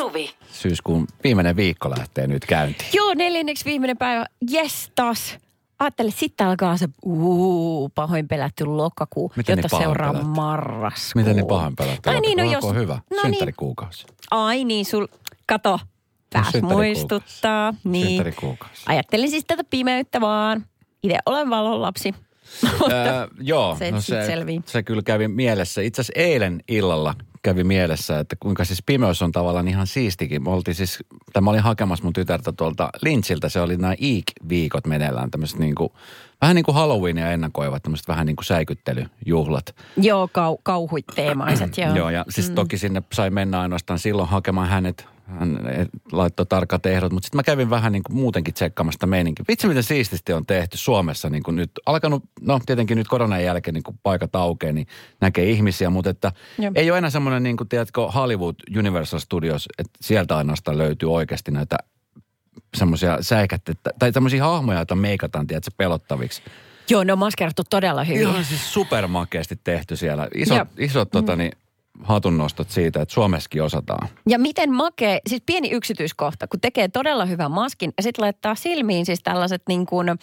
Suvi. Syyskuun viimeinen viikko lähtee nyt käyntiin. Joo, neljänneksi viimeinen päivä. Jes taas. Ajattele, sitten alkaa se uu, pahoin pelätty lokakuu, Miten jota niin seuraa pelätty? marraskuu. Miten niin pahoin pelättää? Ai niin, no jos... hyvä. No niin. Synttärikuukausi. Ai niin, sul... Kato, pääs synttärikuukausi. muistuttaa. Niin. Synttärikuukausi. Ajattelin siis tätä pimeyttä vaan. Itse olen valonlapsi. Öö, joo, se no se, selvii. se kyllä kävi mielessä. Itse asiassa eilen illalla kävi mielessä, että kuinka siis pimeys on tavallaan ihan siistikin. Me oltiin siis, tai mä olin hakemassa mun tytärtä tuolta Lynchiltä, se oli nämä Eek-viikot meneillään, tämmöiset niin kuin, vähän niin kuin Halloweenia ennakoivat, tämmöiset vähän niin kuin säikyttelyjuhlat. Joo, kau, kauhuiteemaiset. joo. Joo, ja siis mm. toki sinne sai mennä ainoastaan silloin hakemaan hänet. Hän laittoi tarkat ehdot, mutta sitten mä kävin vähän niin kuin muutenkin tsekkaamassa sitä meininkiä. Vitsi, miten siististi on tehty Suomessa niin kuin nyt. Alkanut, no tietenkin nyt koronan jälkeen niin kuin paikat aukeaa, niin näkee ihmisiä, mutta että Joo. ei ole enää semmoinen niin kuin, tiedätkö, Hollywood Universal Studios, että sieltä ainoastaan löytyy oikeasti näitä semmoisia säikättä, tai semmoisia hahmoja, joita meikataan, tiedätkö, pelottaviksi. Joo, ne on maskerattu todella hyvin. Ihan siis supermakeasti tehty siellä. Isot, isot tota, niin, hatunnostot siitä, että Suomessakin osataan. Ja miten makee, siis pieni yksityiskohta, kun tekee todella hyvän maskin ja sitten laittaa silmiin siis tällaiset niin kuin äh,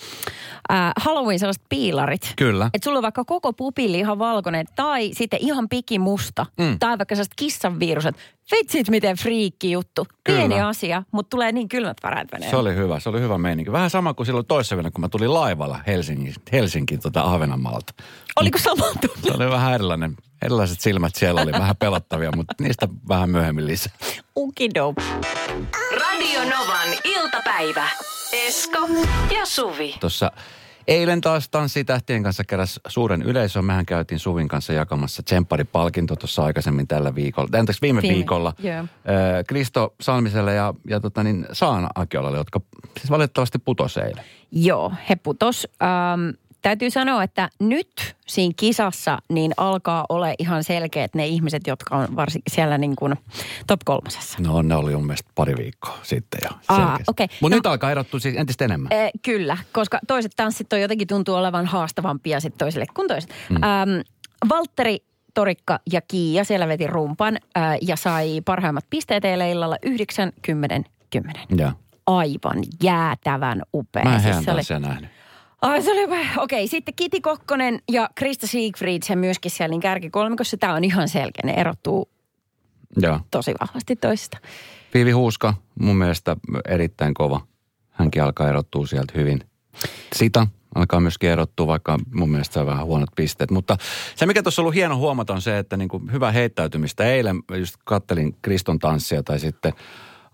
Halloween sellaiset piilarit. Kyllä. Että sulla on vaikka koko pupilli ihan valkoinen tai sitten ihan pikimusta Mm. tai vaikka sellaiset kissan viruset. Vitsit miten friikki juttu. Pieni Kyllä. asia, mutta tulee niin kylmät väreet menee. Se oli hyvä, se oli hyvä meininki. Vähän sama kuin silloin toissapäivänä, kun mä tulin laivalla Helsingin, Helsinkiin tuota Ahvenanmaalta. Oliko sama Se oli vähän erilainen. Erilaiset silmät siellä oli vähän pelottavia, mutta niistä vähän myöhemmin lisää. Ukido. Radio Novan iltapäivä. Esko ja Suvi. Tuossa eilen taas Tanssitähtien kanssa keräs suuren yleisön. Mehän käytiin Suvin kanssa jakamassa tsempparipalkinto tuossa aikaisemmin tällä viikolla. Anteeksi, viime Viime, viikolla. joo. Ö, Kristo Salmiselle ja, ja tota niin, Saana Akiolalle, jotka siis valitettavasti putosi eilen. Joo, he putos. Ähm, täytyy sanoa, että nyt siinä kisassa niin alkaa ole ihan selkeät ne ihmiset, jotka on varsinkin siellä niin kuin top kolmosessa. No ne oli mun mielestä pari viikkoa sitten jo. Aa, okei. Mutta No- nyt alkaa erottua siis entistä enemmän. Eh, kyllä, koska toiset tanssit on jotenkin tuntuu olevan haastavampia sitten toisille kuin toiset. Mm. Ähm, Valtteri Torikka ja Kiia siellä veti rumpan äh, ja sai parhaimmat pisteet eilen illalla 9, 10, 10. Ja. Aivan jäätävän upea. Mä en Siis se oli- nähnyt. Ai se oli hyvä. Okei, sitten Kiti Kokkonen ja Krista Siegfried, se myöskin siellä niin kärkikolmikossa. Tämä on ihan selkeä, ne erottuu Joo. tosi vahvasti toisista. Viivi Huuska, mun mielestä erittäin kova. Hänkin alkaa erottua sieltä hyvin. Sita alkaa myöskin erottua, vaikka mun mielestä on vähän huonot pisteet. Mutta se, mikä tuossa on ollut hieno huomata, on se, että niin kuin hyvä heittäytymistä. Eilen just kattelin Kriston tanssia tai sitten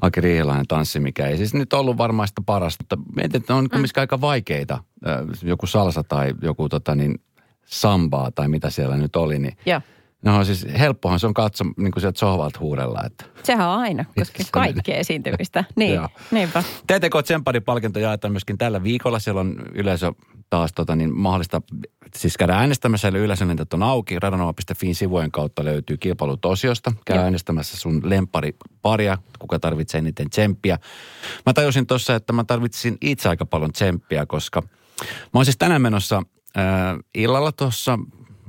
Aki Riihilainen tanssi, mikä ei siis nyt ollut varmaan sitä parasta. Mutta mietin, että ne on kumminkin aika vaikeita. Äh, Joku salsa tai joku tota niin, sambaa tai mitä siellä nyt oli, niin Joo. No siis helppohan se on katso niin kuin sieltä sohvalta huudella, että Sehän on aina, koska kaikkea esiintymistä. Niin, niinpä. TTK Tsempari-palkinto jaetaan myöskin tällä viikolla. Siellä on yleisö taas tota, niin mahdollista siis käydä äänestämässä, eli yleisönetet on auki. Radonova.fin sivujen kautta löytyy kilpailut osiosta. Käy Joo. äänestämässä sun lempari paria, kuka tarvitsee eniten tsemppiä. Mä tajusin tuossa, että mä tarvitsin itse aika paljon tsemppiä, koska mä oon siis tänään menossa äh, illalla tuossa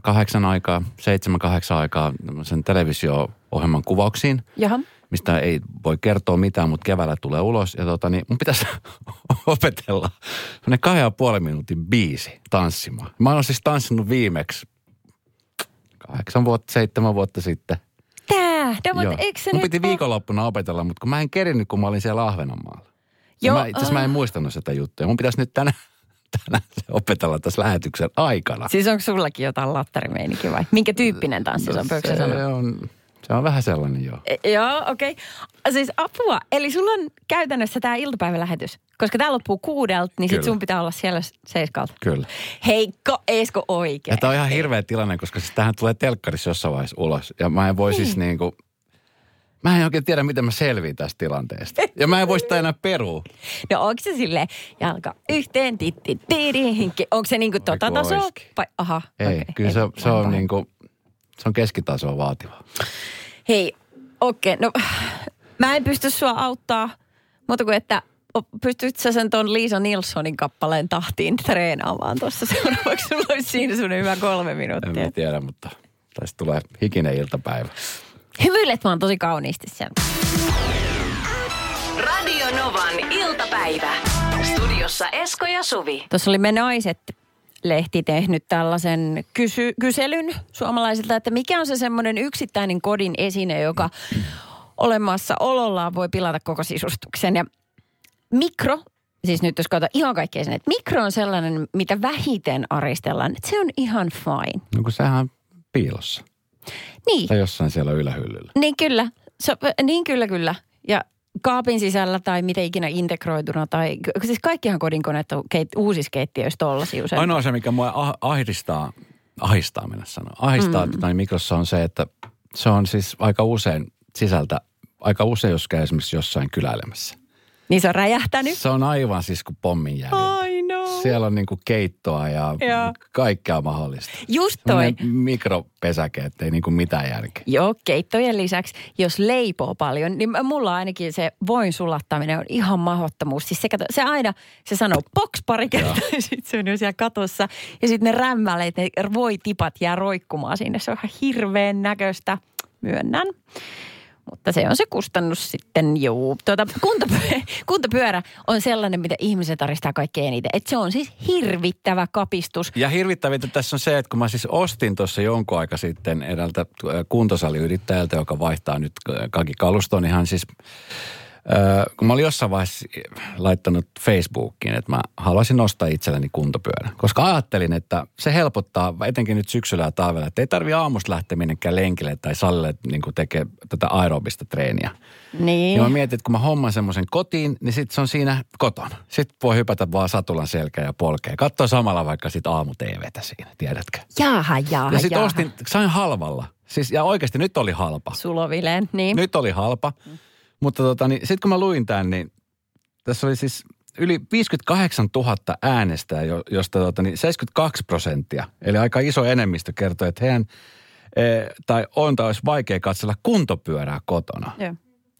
kahdeksan aikaa, seitsemän, kahdeksan aikaa sen televisio-ohjelman kuvauksiin Jaha. mistä ei voi kertoa mitään, mutta keväällä tulee ulos. Ja tota, niin mun pitäisi opetella semmoinen kahden ja puolen minuutin biisi tanssimaan. Mä oon siis tanssinut viimeksi kahdeksan vuotta, seitsemän vuotta sitten. Tää, no, mutta eikö se mun piti oo- viikonloppuna opetella, mutta kun mä en kerinyt, kun mä olin siellä Ahvenanmaalla. Joo, mä, itse asiassa mä en ah. muistanut sitä juttua. Mun pitäisi nyt tänään, tänään opetella tässä lähetyksen aikana. Siis onko sullakin jotain lattarimeininki vai? Minkä tyyppinen tanssi se on, sanoa? se, on, se on vähän sellainen joo. E- Joo, okei. Okay. Siis apua. Eli sulla on käytännössä tämä iltapäivälähetys. Koska tämä loppuu kuudelta, niin sit Kyllä. sun pitää olla siellä seiskalta. Kyllä. Heikko, Esko oikein. Tämä on ihan hirveä tilanne, koska siis tähän tulee telkkarissa jossain vaiheessa ulos. Ja mä en voi siis niin kuin, mä en oikein tiedä, miten mä selviin tästä tilanteesta. Ja mä en voi sitä enää perua. No onko se silleen, jalka yhteen, titti, tiidi, onko se niinku tota tasoa? Vai, aha, Ei, okei. kyllä se, Ei, se on vaan niin kuin, se on keskitasoa vaativaa. Hei, okei, no mä en pysty sua auttaa, mutta kuin että pystyt sä sen ton Liisa Nilssonin kappaleen tahtiin treenaamaan tuossa seuraavaksi? Sulla olisi siinä sun hyvä kolme En minuuttia. mä tiedä, mutta tästä tulee hikinen iltapäivä. Hymyilet vaan tosi kauniisti siellä. Radio Novan iltapäivä. Studiossa Esko ja Suvi. Tuossa oli Me Naiset lehti tehnyt tällaisen kysy- kyselyn suomalaisilta, että mikä on se semmoinen yksittäinen kodin esine, joka olemassa olollaan voi pilata koko sisustuksen. Ja mikro, siis nyt jos katsotaan ihan kaikki esineet, mikro on sellainen, mitä vähiten aristellaan. Että se on ihan fine. No kun sehän on piilossa. Niin, Tai jossain siellä ylähyllyllä. niin kyllä. Se, niin kyllä, kyllä. Ja kaapin sisällä tai miten ikinä integroituna tai, siis kaikkihan kodinkoneet on keit, uusissa keittiöissä tollasia usein. Ainoa se, mikä mua ah- ahdistaa, ahistaa mennä sanoa, ahistaa mm. tota, mikrossa on se, että se on siis aika usein sisältä, aika usein jos käy esimerkiksi jossain kyläilemässä. Niin se on räjähtänyt. Se on aivan siis kuin pommin jäljellä. Siellä on niinku keittoa ja Joo. kaikkea mahdollista. Just toi. Semmoinen mikropesäke, ettei niinku mitään järkeä. Joo, keittojen lisäksi, jos leipoo paljon, niin mulla ainakin se voin sulattaminen on ihan mahdottomuus. Siis se, kato, se aina, se sanoo box pari kertaa ja sitten se on jo siellä katossa. Ja sitten ne rämmäleet, ne voi tipat jää roikkumaan sinne. Se on ihan hirveän näköistä, myönnän. Mutta se on se kustannus sitten, juu. Tuota, kuntopyörä, kuntopyörä on sellainen, mitä ihmiset aristaa kaikkein eniten. Et se on siis hirvittävä kapistus. Ja hirvittävintä tässä on se, että kun mä siis ostin tuossa jonkun aika sitten edeltä äh, kuntosaliyrittäjältä, joka vaihtaa nyt äh, kaikki kalustoon, niin hän siis, kun mä olin jossain vaiheessa laittanut Facebookiin, että mä haluaisin nostaa itselleni kuntopyörän. Koska ajattelin, että se helpottaa, etenkin nyt syksyllä ja talvella, että ei tarvi aamusta lähteä minnekään lenkille tai salille niin tekee tätä aerobista treeniä. Niin. Ja mä mietin, että kun mä homman semmoisen kotiin, niin sitten se on siinä kotona. Sitten voi hypätä vaan satulan selkään ja polkea. Katsoa samalla vaikka sit aamu TVtä siinä, tiedätkö? Jaaha, jaaha, Ja sitten jaaha. ostin, sain halvalla. Siis, ja oikeasti nyt oli halpa. Sulovileen, niin. Nyt oli halpa. Mutta tota, niin, sitten kun mä luin tämän, niin tässä oli siis yli 58 000 äänestä, jo- josta tota, niin 72 prosenttia, eli aika iso enemmistö kertoi, että heidän e, tai on tai olisi vaikea katsella kuntopyörää kotona. Joo.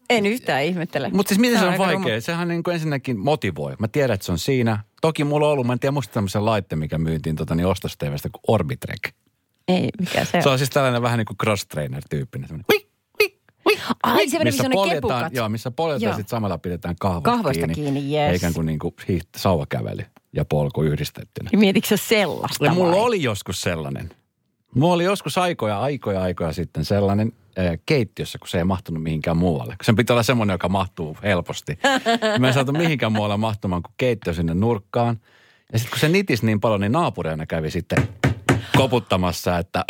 En yhtään ihmettele. Mutta siis miten se on aika vaikea? Sehän niin kuin ensinnäkin motivoi. Mä tiedän, että se on siinä. Toki mulla on ollut, mä en tiedä muista tämmöisen laitteen, mikä myytiin tota, niin ostostevestä kuin Orbitrek. Ei, mikä se on. Se on siis tällainen vähän niin kuin cross-trainer-tyyppinen. hui, Ai, se missä poljetaan, kepukat. joo, missä poljetaan Joo. sitten samalla pidetään kahvoista, Kahvoista kiinni, yes. Eikä kuin, niin kuin hiiht, sauvakävely ja polku yhdistettynä. Mietitkö sä sellaista Ja mulla vai? oli joskus sellainen. Mulla oli joskus aikoja, aikoja, aikoja sitten sellainen äh, keittiössä, kun se ei mahtunut mihinkään muualle. Sen pitää olla semmoinen, joka mahtuu helposti. Mä en saatu mihinkään muualle mahtumaan kuin keittiö sinne nurkkaan. Ja sitten kun se nitis niin paljon, niin naapureina kävi sitten koputtamassa, että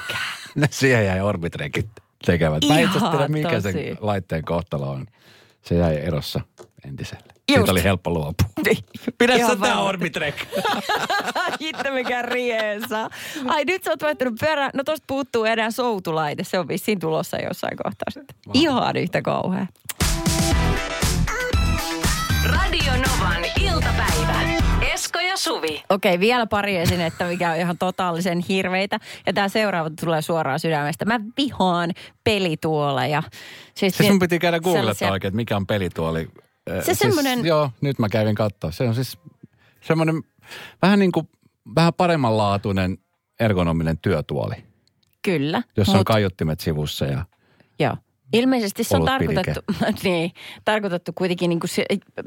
ne siihen jäi orbitrekit tekevät. Mä en itse tiedä, mikä tosi. sen laitteen kohtalo on. Se jäi erossa entiselle. Just. Siitä oli helppo luopua. Pidä Ihan sä tää. Orbitrek. Hitto mikä riesaa. Ai nyt sä oot vaihtanut perään. No tosta puuttuu enää soutulaite. Se on vissiin tulossa jossain kohtaa sitten. Ihan yhtä kauhea. Radio Novan iltapäivä. Suvi. Okei, vielä pari esinettä, mikä on ihan totaalisen hirveitä. Ja tämä seuraava tulee suoraan sydämestä. Mä vihaan pelituoleja. Siis, Se sun piti käydä googlata sellaisia- oikein, että mikä on pelituoli. Ö, Se semmonen- Joo, nyt mä kävin katsoa. Se on siis semmoinen vähän niin kuin, vähän paremmanlaatuinen ergonominen työtuoli, Kyllä. jossa on mut- kaiuttimet sivussa ja Joo. Ilmeisesti se on tarkoitettu, niin, tarkoitettu kuitenkin niin kuin se,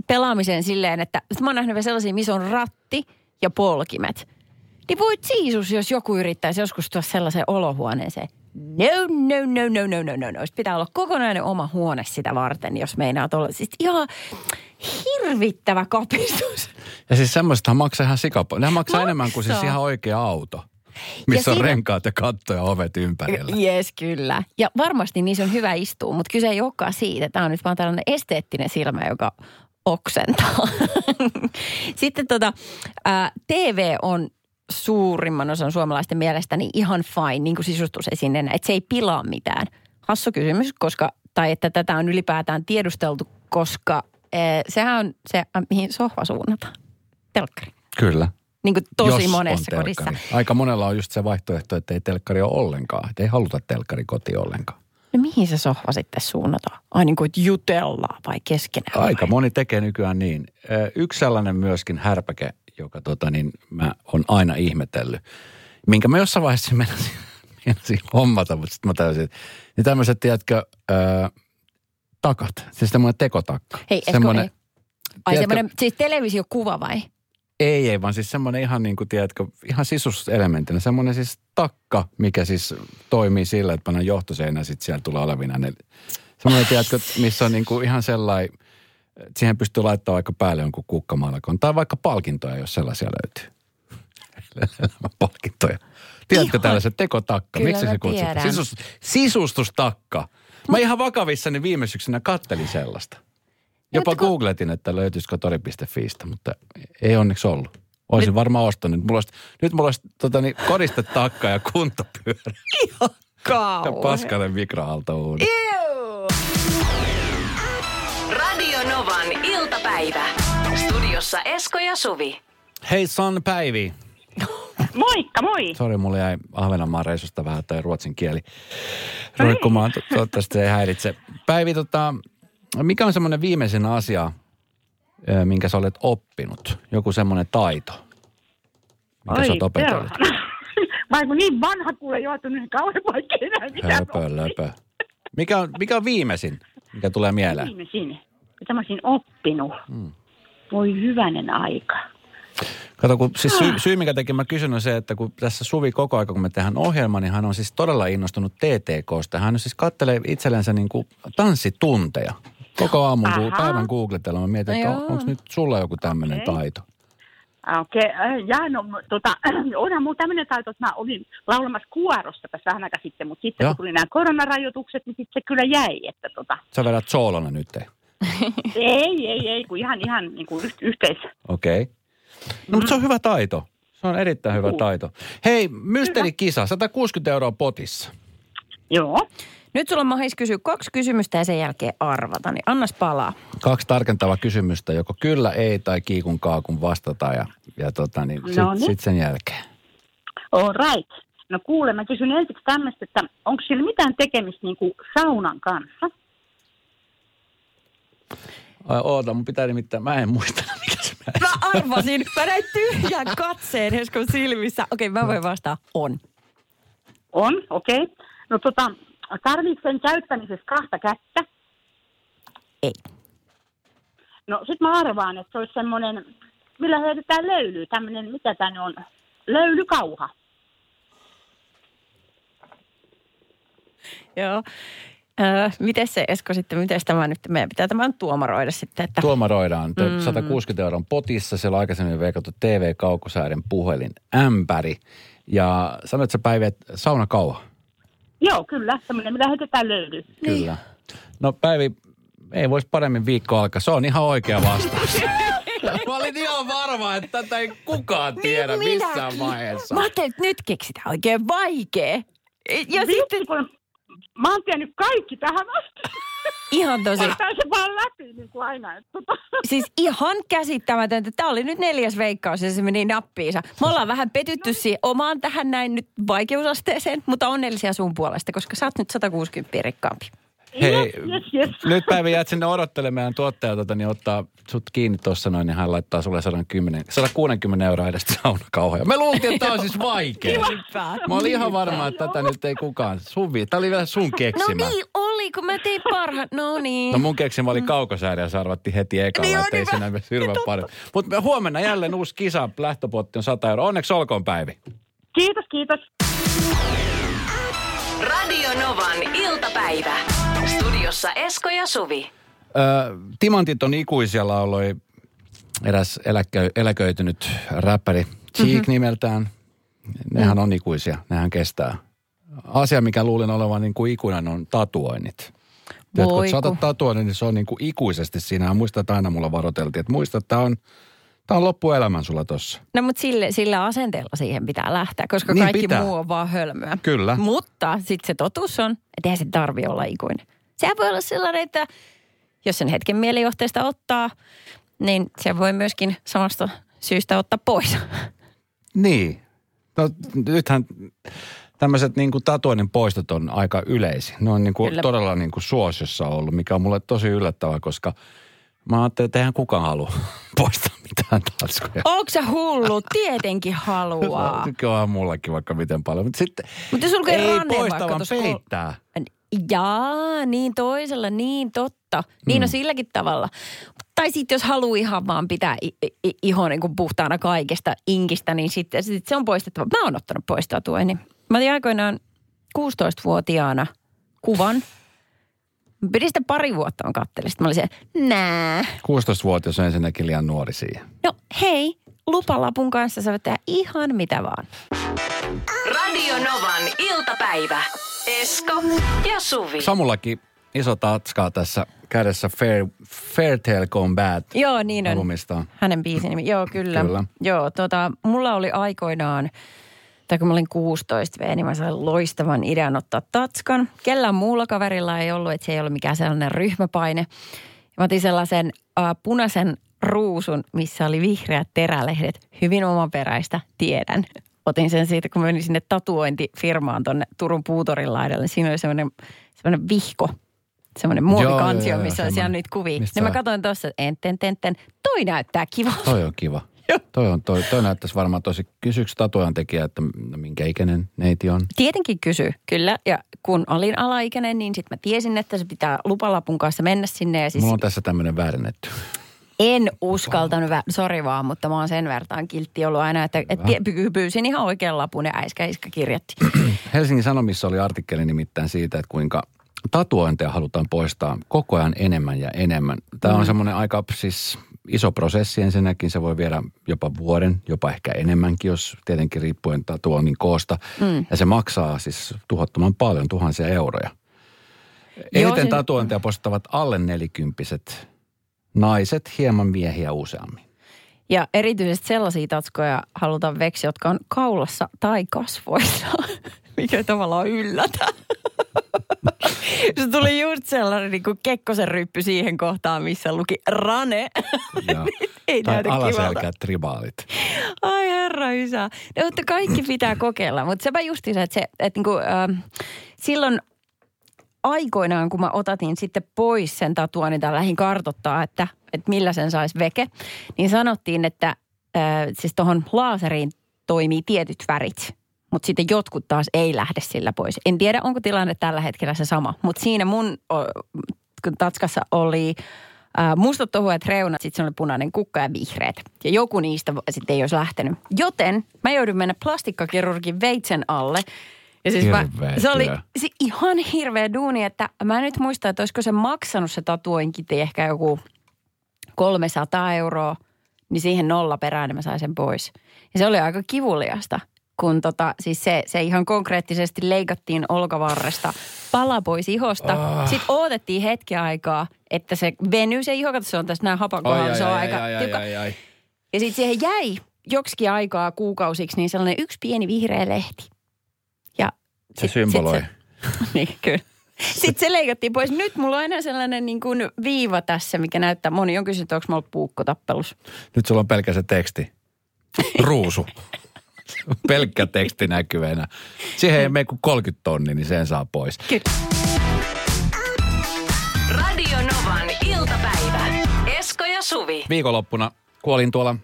pelaamiseen silleen, että mä oon nähnyt vielä sellaisia, missä on ratti ja polkimet. Niin voit siisus, jos joku yrittäisi joskus tuoda sellaiseen olohuoneeseen. No, no, no, no, no, no, no, no. Sitten pitää olla kokonainen oma huone sitä varten, jos meinaa olla. Siis ihan hirvittävä kapistus. Ja siis semmoistahan maksaa ihan sikapa. Nehän maksaa Maksaa. enemmän kuin siis ihan oikea auto. Missä on siinä- renkaat ja katto ja ovet ympärillä. Jes, kyllä. Ja varmasti niissä on hyvä istua, mutta kyse ei olekaan siitä. Tämä on nyt vaan tällainen esteettinen silmä, joka oksentaa. Sitten tota, ää, TV on suurimman osan suomalaisten mielestäni ihan fine, niin kuin sisustusesineenä, että se ei pilaa mitään. Hassu kysymys, koska, tai että tätä on ylipäätään tiedusteltu, koska ee, sehän on se, mihin sohva suunnataan. Telkkari. Kyllä. Niin kuin tosi Jos monessa on kodissa. telkkari. Aika monella on just se vaihtoehto, että ei telkkari ole ollenkaan. Että ei haluta telkkari kotiin ollenkaan. No mihin se sohva sitten suunnataan? Ai niin kuin, että jutellaan vai keskenään? Aika vai? moni tekee nykyään niin. Yksi sellainen myöskin härpäke, joka tota niin, mä on aina ihmetellyt, minkä mä jossain vaiheessa meinasin, meinasin hommata, mutta sitten mä täysin, niin tämmöiset, tiedätkö, ö, takat. Siis semmoinen tekotakka. Hei, Esko, semmoinen. Ai tiedätkö- semmoinen, siis televisiokuva vai? Ei, ei, vaan siis semmoinen ihan niin kuin, tiedätkö, ihan sisuselementtinä. Semmoinen siis takka, mikä siis toimii sillä, että pannaan johtoseinä sitten siellä tulee olevina ne. Semmoinen, tiedätkö, missä on niin kuin ihan sellainen, että siihen pystyy laittamaan vaikka päälle jonkun kukkamaalakon. Tai vaikka palkintoja, jos sellaisia löytyy. palkintoja. Tiedätkö Ihan. tällaiset tekotakka? Kyllä Miksi se kutsutaan? Sisus, sisustustakka. Mä ihan vakavissani viime syksynä kattelin sellaista. Jopa kun- googletin, että löytyisikö tori.fiistä, mutta ei onneksi ollut. Olisin varmaan ostanut. Mulla olisi, nyt mulla olisi tota, niin, koristetakka ja kuntopyörä ja Kauhe. paskainen mikroaaltouuni. Radio Novan iltapäivä. Studiossa Esko ja Suvi. Hei Son Päivi. Moikka, moi. Sori, mulla jäi Ahvenanmaan reissusta vähän toi ruotsin kieli roikkumaan. To- Toivottavasti se ei häiritse. Päivi, tota, mikä on semmoinen viimeisin asia, minkä sä olet oppinut? Joku semmoinen taito, minkä sä oot opetellut? Mä oon niin vanha kuule joutunut niin kauan vaikka enää mitään Höpö, löpö. Mikä on, mikä on viimeisin, mikä tulee mieleen? Viimeisin. Mitä mä olisin oppinut? Hmm. Voi hyvänen aika. Kato, kun siis syy, syy minkä takia mä kysyn on se, että kun tässä Suvi koko aika, kun me tehdään ohjelma, niin hän on siis todella innostunut TTKsta. Hän siis kattelee itsellensä niin kuin tanssitunteja. Koko aamun Aha. päivän googletella. Mä mietin, että on, onko nyt sulla joku tämmöinen Okei. taito? Okei, okay. ja no, tota, onhan mulla tämmöinen taito, että mä olin laulamassa kuorossa tässä vähän aikaa sitten, mutta sitten Joo. kun tuli nämä koronarajoitukset, niin sitten se kyllä jäi, että tota, Sä vedät soolona nyt. ei, ei, ei, kun ihan, ihan niin kuin yh- yhteis. Okei. Okay. No mutta se on hyvä taito. Se on erittäin hyvä Juu. taito. Hei, mysteerikisa, 160 euroa potissa. Joo. Nyt sulla on mahdollisuus kysyä kaksi kysymystä ja sen jälkeen arvata, niin annas palaa. Kaksi tarkentavaa kysymystä, joko kyllä, ei tai kiikun kaakun vastata ja, ja tota, niin, No sitten niin. sit sen jälkeen. All right. No kuule, mä kysyn ensiksi tämmöistä, että onko sillä mitään tekemistä niin kuin saunan kanssa? Ai oota, mun pitää nimittäin, mä en muista mikä se mä Mä arvasin. Mä näin tyhjän katseen Eskon silmissä. Okei, mä voin vastaa. On. On, okei. Okay. No tota, tarvitsen sen käyttämisessä kahta kättä. Ei. No sit mä arvaan, että se olisi semmoinen, millä heitetään löylyä, tämmöinen, mitä tämä on, löylykauha. Joo. Öö, miten se Esko sitten, miten tämä nyt, meidän pitää tämän tuomaroida sitten, että Tuomaroidaan. Mm. 160 euron potissa. Siellä on aikaisemmin veikattu TV-kaukosääden puhelin ämpäri. Ja sanoit sä Päivi, että saunakauha. Joo, kyllä, semmoinen, millä heitetään löylyä. Kyllä. No Päivi, ei voisi paremmin viikko alkaa. Se on ihan oikea vastaus. Mä olin ihan varma, että tätä ei kukaan tiedä Niin, missään minäkin. vaiheessa. Mä ajattelin, että nyt keksitään oikein vaikea. Ja Vitsi, sitten kun mä oon tiennyt kaikki tähän asti. Ihan tosi, Ottaa se vaan läpi niin kuin aina. Että tota. siis ihan käsittämätöntä. Tämä oli nyt neljäs veikkaus ja se meni nappiinsa. Me ollaan vähän petytty siihen omaan tähän näin nyt vaikeusasteeseen, mutta onnellisia sun puolesta, koska sä oot nyt 160 rikkaampi. Hei, Yes, yes, yes. nyt Päivi jäät sinne odottelemaan tuottaja, tota, niin ottaa sut kiinni tuossa noin, niin hän laittaa sulle 110, 160 euroa edestä saunakauhoja. Me luultiin, että tämä on siis vaikea. Mä olin ihan varma, että tätä nyt ei kukaan. Suvi, tämä oli vielä sun No keksimä. niin oli, kun mä tein parhaan. No niin. No mun keksimä oli kaukosääri ja se arvattiin heti ekalla, Niin on, että ei niin siinä mene hirveän paljon. Mutta huomenna jälleen uusi kisa, lähtöpotti on 100 euroa. Onneksi olkoon Päivi. Kiitos, kiitos. Radio Novan iltapäivä. Studiossa Esko ja Suvi. Ö, timantit on ikuisia lauloi eräs eläkö, eläköitynyt räppäri Cheek mm-hmm. nimeltään. Nehän on ikuisia, nehän kestää. Asia, mikä luulin olevan niin kuin ikuinen, on tatuoinnit. Tiedätkö, kun sä otat kun. tatuoinnin, niin se on niin kuin ikuisesti siinä. Ja muista, että aina mulla varoiteltiin, että muista, että tämä on, tämä on loppuelämän sulla tossa. No mutta sille, sillä asenteella siihen pitää lähteä, koska Niin kaikki pitää. muu on vaan hölmöä. Kyllä. Mutta sitten se totuus on, että eihän se tarvi olla ikuinen. Sehän voi olla sellainen, että jos sen hetken mielijohteesta ottaa, niin se voi myöskin samasta syystä ottaa pois. Niin. No, nythän tämmöiset niin kuin tatuoinnin poistot on aika yleisiä. Ne on niin kuin Kyllä. todella niin kuin suosiossa ollut, mikä on mulle tosi yllättävää, koska mä ajattelin, että eihän kukaan halua poistaa mitään taskuja. Onko sä hullu? Tietenkin haluaa. Onhan mullakin vaikka miten paljon, mutta sitten Mutta jos ei ranne poista, vaikka vaan kol- peittää. Jaa, niin toisella, niin totta. Niin Mm. on silläkin tavalla. Tai sitten jos haluaa ihan vaan pitää i- i- iho niin kuin puhtaana kaikesta inkistä, niin sitten sit se on poistettava. Mä oon ottanut pois tatuoini. Mä otin aikoinaan 16-vuotiaana kuvan. Pidin sitä pari vuotta, mä kattelin. Sitten mä olin se, nää. 16-vuotias on ensinnäkin liian nuori siihen. No hei, lupalapun kanssa sä voit tehdä ihan mitä vaan. Radio Novan iltapäivä. Esko ja Suvi. Samullakin iso tatskaa tässä kädessä Fair, Fairtale Combat Joo, niin on. albumista. Hänen biisin nimi. Joo, kyllä. Kyllä. Joo, tota, mulla oli aikoinaan, tai kun mä olin 16 V, niin mä sain loistavan idean ottaa tatskan. Kellään muulla kaverilla ei ollut, että se ei ollut mikään sellainen ryhmäpaine. Mä otin sellaisen äh, punaisen ruusun, missä oli vihreät terälehdet. Hyvin omaperäistä, tiedän. Otin sen siitä, kun menin sinne tatuointifirmaan tonne Turun puutorin laidalle. Siinä oli semmoinen, semmoinen vihko, semmoinen muovikansio, joo, joo, missä oli siellä niitä kuvia. Mistä Niin mä katsoin tuossa, että enten, enten, toi näyttää kivalta. Toi on kiva. Toi, on, toi, toi näyttäisi varmaan tosi, kysyykö tatuojan tekijä, että no, minkä ikäinen neiti on? Tietenkin kysy, kyllä. Ja kun olin alaikäinen, niin sitten mä tiesin, että se pitää lupalapun kanssa mennä sinne. Ja siis Mulla on tässä tämmöinen väärennetty. en uskaltanut, vä- sori vaan, mutta mä oon sen vertaan kiltti ollut aina, että et pyysin ihan oikean lapun ja äiskä iskä kirjoitti. Helsingin Sanomissa oli artikkeli nimittäin siitä, että kuinka tatuointeja halutaan poistaa koko ajan enemmän ja enemmän. Tämä on semmoinen aika siis iso prosessi ensinnäkin. Se voi viedä jopa vuoden, jopa ehkä enemmänkin, jos tietenkin riippuen tatuoinnin koosta. Mm. Ja se maksaa siis tuhottoman paljon, tuhansia euroja. Eniten se- tatuointeja postavat alle nelikymppiset naiset, hieman miehiä useammin. Ja erityisesti sellaisia tatskoja halutaan veksi, jotka on kaulassa tai kasvoissa, mikä tavallaan yllätä. Se tuli just sellainen niin kuin Kekkosen ryppy siihen kohtaan, missä luki Rane. Ja, Ei tai näytä kivalta. tribaalit. Ai herra isä. No, mutta kaikki pitää kokeilla. Mutta sepä justiinsa, että, se, että niinku, äh, silloin aikoinaan, kun mä otatin sitten pois sen tatuoinnin tai lähdin kartottaa, että, että millä sen saisi veke, niin sanottiin, että äh, siis tuohon laaseriin toimii tietyt värit. Mutta sitten jotkut taas ei lähde sillä pois. En tiedä, onko tilanne tällä hetkellä se sama. Mutta siinä mun kun tatskassa oli äh, mustat ohuet reunat, sitten se oli punainen kukka ja vihreät. Ja joku niistä sitten ei olisi lähtenyt. Joten mä joudun mennä plastikkakirurgin veitsen alle. Ja siis mä, se oli se ihan hirveä duuni, että mä en nyt muista, että olisiko se maksanut se tatuoinkiti ehkä joku 300 euroa, niin siihen nolla perään niin mä sain sen pois. Ja se oli aika kivuliasta, kun tota, siis se, se ihan konkreettisesti leikattiin olkavarresta pala pois ihosta. Ah. Sitten odotettiin hetki aikaa, että se venyy se iho, se on tässä näin hapan kohdalla, se on aika tiukka. ai. Ja sitten siihen jäi joksikin aikaa kuukausiksi niin sellainen yksi pieni vihreä lehti. Ja Se sit- symboloi. Sit se, niin, kyllä. Sitten se leikattiin pois. Nyt mulla on aina sellainen niin kuin viiva tässä, mikä näyttää, moni on kysynyt, onko ollut puukkotappelus. Nyt sulla on pelkä se teksti. Ruusu. Pelkkä teksti näkyvänä. Siihen ei mene kuin 30 tonni, niin sen saa pois. Kyllä. Radio Novan iltapäivä. Esko ja Suvi. Viikonloppuna, kun olin tuolla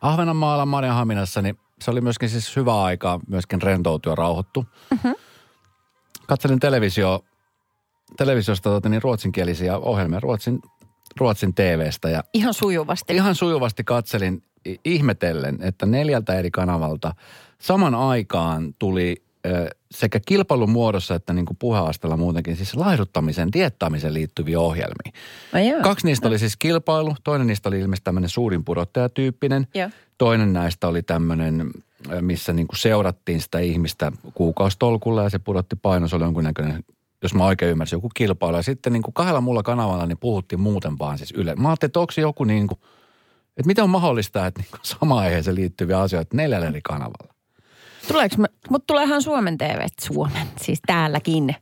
Ahvenanmaalla Marjanhaminassa, niin se oli myöskin siis hyvä aikaa myöskin rentoutua ja rauhoittu. Mm-hmm. Katselin televisio, televisiosta tota, niin ruotsinkielisiä ohjelmia Ruotsin, Ruotsin TVstä ja Ihan sujuvasti. ihan sujuvasti katselin ihmetellen, että neljältä eri kanavalta saman aikaan tuli sekä kilpailun muodossa että niin kuin puheastella muutenkin siis laihduttamisen, diettaamiseen liittyviä ohjelmia. Ai joo. Kaksi niistä oli siis kilpailu, toinen niistä oli ilmeisesti tämmöinen suurin pudottajatyyppinen. Joo. Toinen näistä oli tämmöinen, missä niin kuin seurattiin sitä ihmistä kuukausitolkulla ja se pudotti paino, se oli jonkunnäköinen jos mä oikein ymmärsin, joku kilpailu. Ja sitten niin kuin kahdella muulla kanavalla niin puhuttiin muuten vaan siis yle. Mä ajattelin, että onko se joku niin kuin, että miten on mahdollista, että niin kuin sama aiheeseen liittyviä asioita neljällä eri kanavalla. Tuleeko, mutta tuleehan Suomen TV, Suomen, siis täälläkin,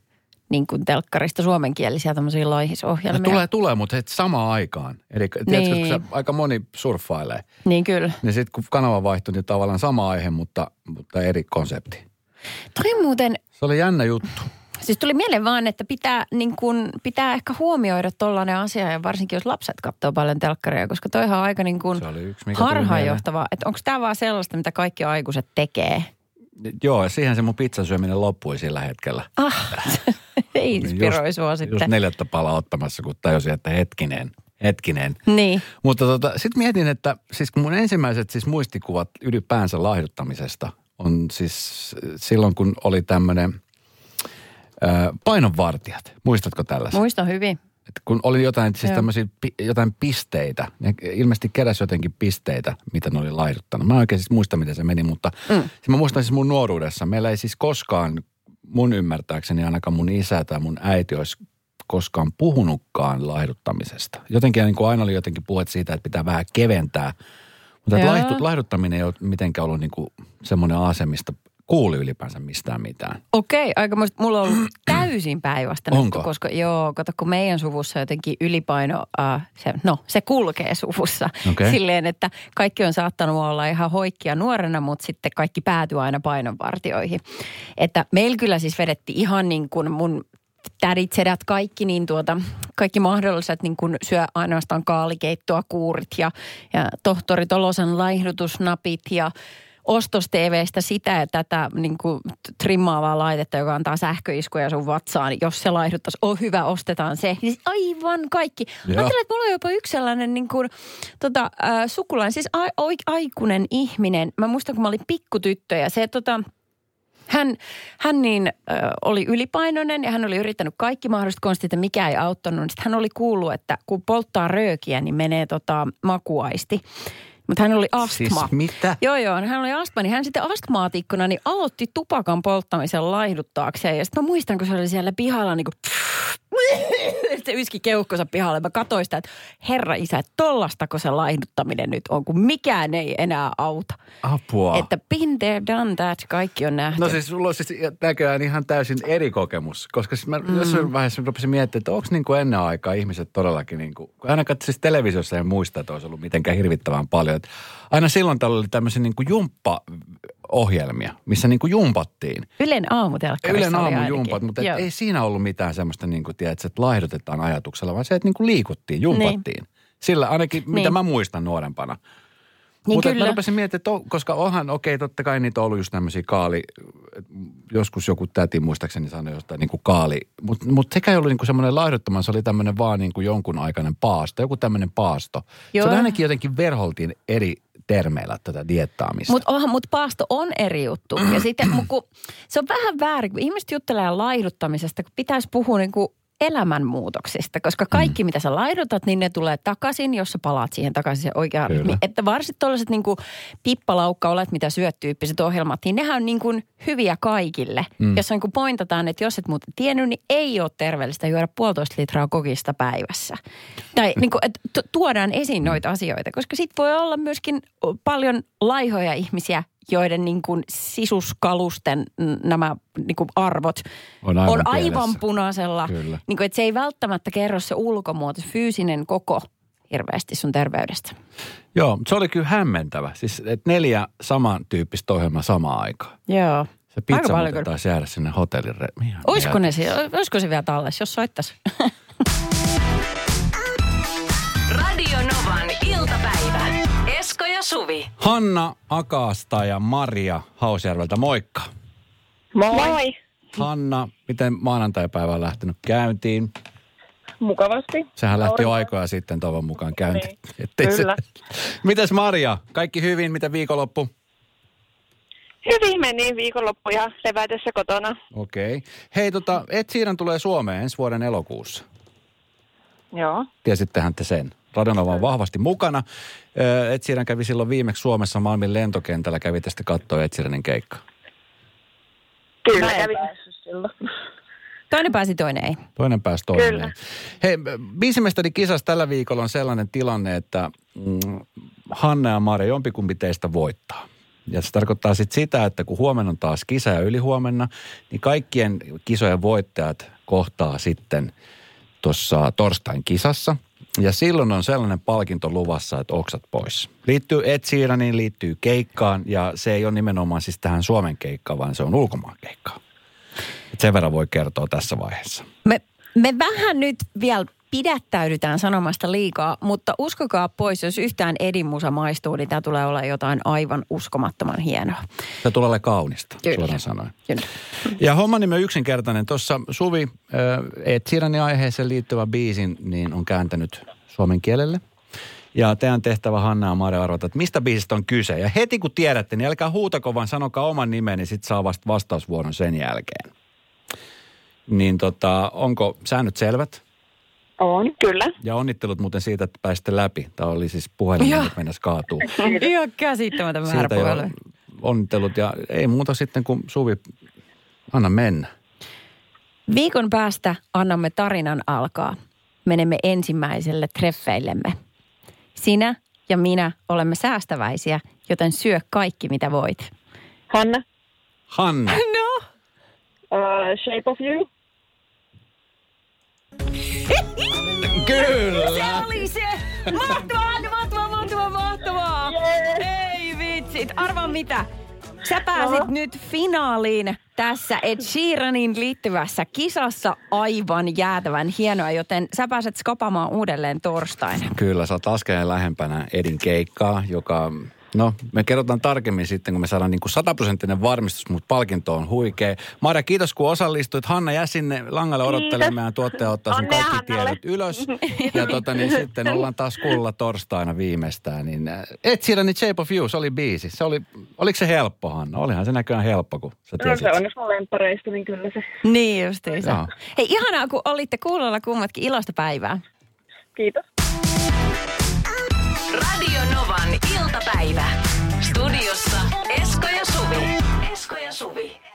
niin kuin telkkarista suomenkielisiä tämmöisiä No, laihisohjelmia. tulee, tulee, mutta heti samaan aikaan. Eli tiedätkö, Niin. kun se aika moni surffailee, Niin kyllä. niin sitten kun kanava vaihtui, niin tavallaan sama aihe, mutta, mutta eri konsepti. Toi muuten, Se oli jännä juttu. Siis tuli mieleen vaan, että pitää, niin kuin, pitää ehkä huomioida tollainen asia, ja varsinkin jos lapset katsoo paljon telkkaria, koska toihan on aika niin oli yksi, harhaanjohtavaa. Että onko tämä vaan sellaista, mitä kaikki aikuiset tekee? Joo, ja siihen se mun pizzan syöminen loppui sillä hetkellä. Ah, inspiroi sua sitten. Just neljättä palaa ottamassa, kun tajusin, että hetkinen, hetkinen. Niin. Mutta tota, sitten mietin, että siis mun ensimmäiset siis muistikuvat ylipäänsä laihduttamisesta on siis silloin, kun oli tämmöinen painonvartijat. Muistatko tällaisen? Muistan hyvin. Et kun oli jotain, siis tämmöisiä, jotain pisteitä, ne ilmeisesti keräsi jotenkin pisteitä, mitä ne oli laihduttanut. Mä en oikein siis muista, miten se meni, mutta mm. siis mä muistan siis mun nuoruudessa. Meillä ei siis koskaan, mun ymmärtääkseni ainakaan mun isä tai mun äiti olisi koskaan puhunutkaan laihduttamisesta. Jotenkin niin kuin aina oli jotenkin puhet siitä, että pitää vähän keventää. Mutta laihduttaminen ei ole mitenkään ollut niin kuin semmoinen ase, mistä kuuli ylipäänsä mistään mitään. Okei, aika muista, mulla on ollut täysin päinvastainen. Onko? Koska joo, kato kun meidän suvussa jotenkin ylipaino, äh, se, no se kulkee suvussa. Okei. Silleen, että kaikki on saattanut olla ihan hoikkia nuorena, mutta sitten kaikki päätyy aina painonvartioihin. Että meillä kyllä siis vedetti ihan niin kuin mun tädit, sedät, kaikki, niin tuota, kaikki mahdolliset niin kuin syö ainoastaan kaalikeittoa, kuurit ja, ja tohtori Tolosan laihdutusnapit ja ostos TVstä sitä ja tätä niin kuin trimmaavaa laitetta, joka antaa sähköiskuja sun vatsaan. Jos se laihduttaisi, on hyvä, ostetaan se. Siis aivan kaikki. Joo. Ajattelen, että mulla on jopa yksi sellainen niin kuin, tota, äh, sukulainen, siis a, a, aikuinen ihminen. Mä muistan, kun mä olin pikkutyttö ja se tota, hän, hän niin, ö, oli ylipainoinen ja hän oli yrittänyt kaikki mahdolliset konstit ja mikä ei auttanut. Sitten hän oli kuullut, että kun polttaa röökiä, niin menee tota, makuaisti. Mutta hän oli astma. Siis mitä? Joo, joo. Hän oli astma, niin hän sitten astmaatikkona niin aloitti tupakan polttamisen laihduttaakseen. Ja sitten mä muistan, kun se oli siellä pihalla niin kuin se yski keuhkonsa pihalle. Mä katsoin sitä, että herra isä, että tollastako se laihduttaminen nyt on, kun mikään ei enää auta. Apua. Että been there, done that, kaikki on nähty. No siis sulla on siis näköjään ihan täysin eri kokemus, koska siis mä mm. jossain vaiheessa rupesin miettimään, että onko niin kuin ennen aikaa ihmiset todellakin niin kuin, ainakaan siis televisiossa ei muista, että olisi ollut mitenkään hirvittävän paljon. Että aina silloin täällä oli tämmöisiä niin kuin jumppa-ohjelmia, missä niin kuin jumpattiin. Ylen aamutelkkarissa Ylen aamu jumpat, mutta et Joo. ei siinä ollut mitään semmoista, niin kuin, tiedät, että laihdutetaan ajatuksella, vaan se, että niin kuin liikuttiin, jumpattiin. Sillä ainakin, mitä Niin. mä muistan nuorempana. Niin Mutta kyllä. mä rupesin miettimään, että on, koska onhan, okei, totta kai niitä on ollut just tämmöisiä kaali, joskus joku täti muistaakseni sanoi jostain niin kuin kaali, mutta mut sekä ei ollut niin kuin semmoinen laihduttamaan, se oli tämmöinen vaan niin kuin jonkun aikainen paasto, joku tämmöinen paasto. Joo. Se oli ainakin jotenkin verholtiin eri termeillä tätä diettaamista. Mutta mut paasto on eri juttu. Ja sitten kun, se on vähän väärin, kun ihmiset juttelee laiduttamisesta, kun pitäisi puhua niin kuin elämänmuutoksista, koska kaikki, mitä sä laidutat, niin ne tulee takaisin, jos sä palaat siihen takaisin se oikeaan rytmiin. Että varsinkin tuollaiset niin pippalaukka, olet mitä syöt tyyppiset ohjelmat, niin nehän on niin kuin hyviä kaikille. Mm. Jos niin kuin pointataan, että jos et muuten tiennyt, niin ei ole terveellistä juoda puolitoista litraa kokista päivässä. Tai niin kuin, että tu- tuodaan esiin noita asioita, koska sit voi olla myöskin paljon laihoja ihmisiä, joiden niin kuin sisuskalusten nämä niin kuin arvot On aivan on aivan punaisella. Kyllä. Niin kuin, että se ei välttämättä kerro se ulkomuoto, se fyysinen koko hirveästi sun terveydestä. Joo, se oli kyllä hämmentävä. Siis että neljä samantyyppistä ohjelmaa samaan aikaan. Joo. Se pizza muuten taisi jäädä sinne hotellin. Olisiko, ne, olisiko se vielä tallessa, jos soittaisi? ja Suvi. Hanna Akaasta ja Maria Hausjärveltä, moikka. Moi. Moi. Hanna, miten maanantaipäivä on lähtenyt käyntiin? Mukavasti. Sehän lähti jo aikaa sitten toivon mukaan käyntiin. Niin, Ettei se- kyllä. Mites Maria? Kaikki hyvin? Miten viikonloppu? Hyvin meni viikonloppu ja levätessä kotona. Okei. Okay. Hei, tota, Ed Sheeran tulee Suomeen ensi vuoden elokuussa. Joo. Tiesittehän te sen. Radionova on vahvasti mukana. Ed Sheeran kävi silloin viimeksi Suomessa Malmin lentokentällä. Kävi tästä katsoa Ed Sheeranin keikka. Kyllä kävi silloin. Toinen pääsi, toinen ei. Toinen pääsi toinen. Kyllä. Hei, biisimestari kisassa tällä viikolla on sellainen tilanne, että mm, Hanna ja Maria, jompikumpi teistä voittaa. Ja se tarkoittaa sitten sitä, että kun huomenna on taas kisa ja ylihuomenna, niin kaikkien kisojen voittajat kohtaa sitten tuossa torstain kisassa. Ja silloin on sellainen palkinto luvassa, että oksat pois. Liittyy Ed Sheeraniin, liittyy keikkaan ja se ei ole nimenomaan siis tähän Suomen keikkaan, vaan se on ulkomaan keikkaan. Sen verran voi kertoa tässä vaiheessa. Me, me vähän nyt vielä pidättäydytään sanomasta liikaa, mutta uskokaa pois, jos yhtään Edin musa maistuu, niin tämä tulee olla jotain aivan uskomattoman hienoa. Se tulee olemaan kaunista, Kyllä. suoraan sanoen. Kyllä. Ja homman nimi on yksinkertainen. Tuossa Suvi äh, Ed Sheeranin aiheeseen liittyvä biisin niin on kääntänyt suomen kielelle. Ja teidän tehtävä Hanna ja Mare arvata, että mistä biisistä on kyse. Ja heti kun tiedätte, niin älkää huutako, vaan sanokaa oman nimeni, niin sitten saa vasta vastausvuoron sen jälkeen. Niin tota, onko säännöt selvät? On, kyllä. Ja onnittelut muuten siitä, että pääsitte läpi. Tämä oli siis puhelin, nyt mennessä kaatuu. Ihan käsittämätön määrä onnittelut ja ei muuta sitten kuin Suvi, anna mennä. Viikon päästä annamme tarinan alkaa. Menemme ensimmäiselle treffeillemme. Sinä ja minä olemme säästäväisiä, joten syö kaikki mitä voit. Hanna, Hanna. No, uh, Shape of You. Kyllä. se oli se! Mahtavaa, mahtavaa, mahtavaa, mahtavaa! Ei vitsit, arvaa mitä? Sä pääsit nyt finaaliin tässä Ed Sheeranin liittyvässä kisassa aivan jäätävän hienoa, joten sä pääset skapaamaan uudelleen torstaina. Kyllä, sä oot askeleen lähempänä Edin keikkaa, joka... No, me kerrotaan tarkemmin sitten, kun me saadaan niin kuin sataprosenttinen varmistus, mutta palkinto on huikea. Marja, kiitos kun osallistuit. Hanna, jää sinne langalle odottelemaan. Tuottaja ottaa sun Onnea kaikki Hannalle. tiedot ylös. Ja tota, niin sitten ollaan taas kuulla torstaina viimeistään. Niin, äh, et siellä niin Shape of You, se oli biisi. Se oli, oliko se helppo, Hanna? Olihan se näköjään helppo, kun sä No tiesit. se on jos mun lemppareista, niin kyllä se. Niin justiinsa. Hei, ihanaa kun olitte kuulolla kummatkin ilosta päivää. Kiitos. Radio Novan iltapäivä. Studiossa Esko ja Suvi. Esko ja Suvi.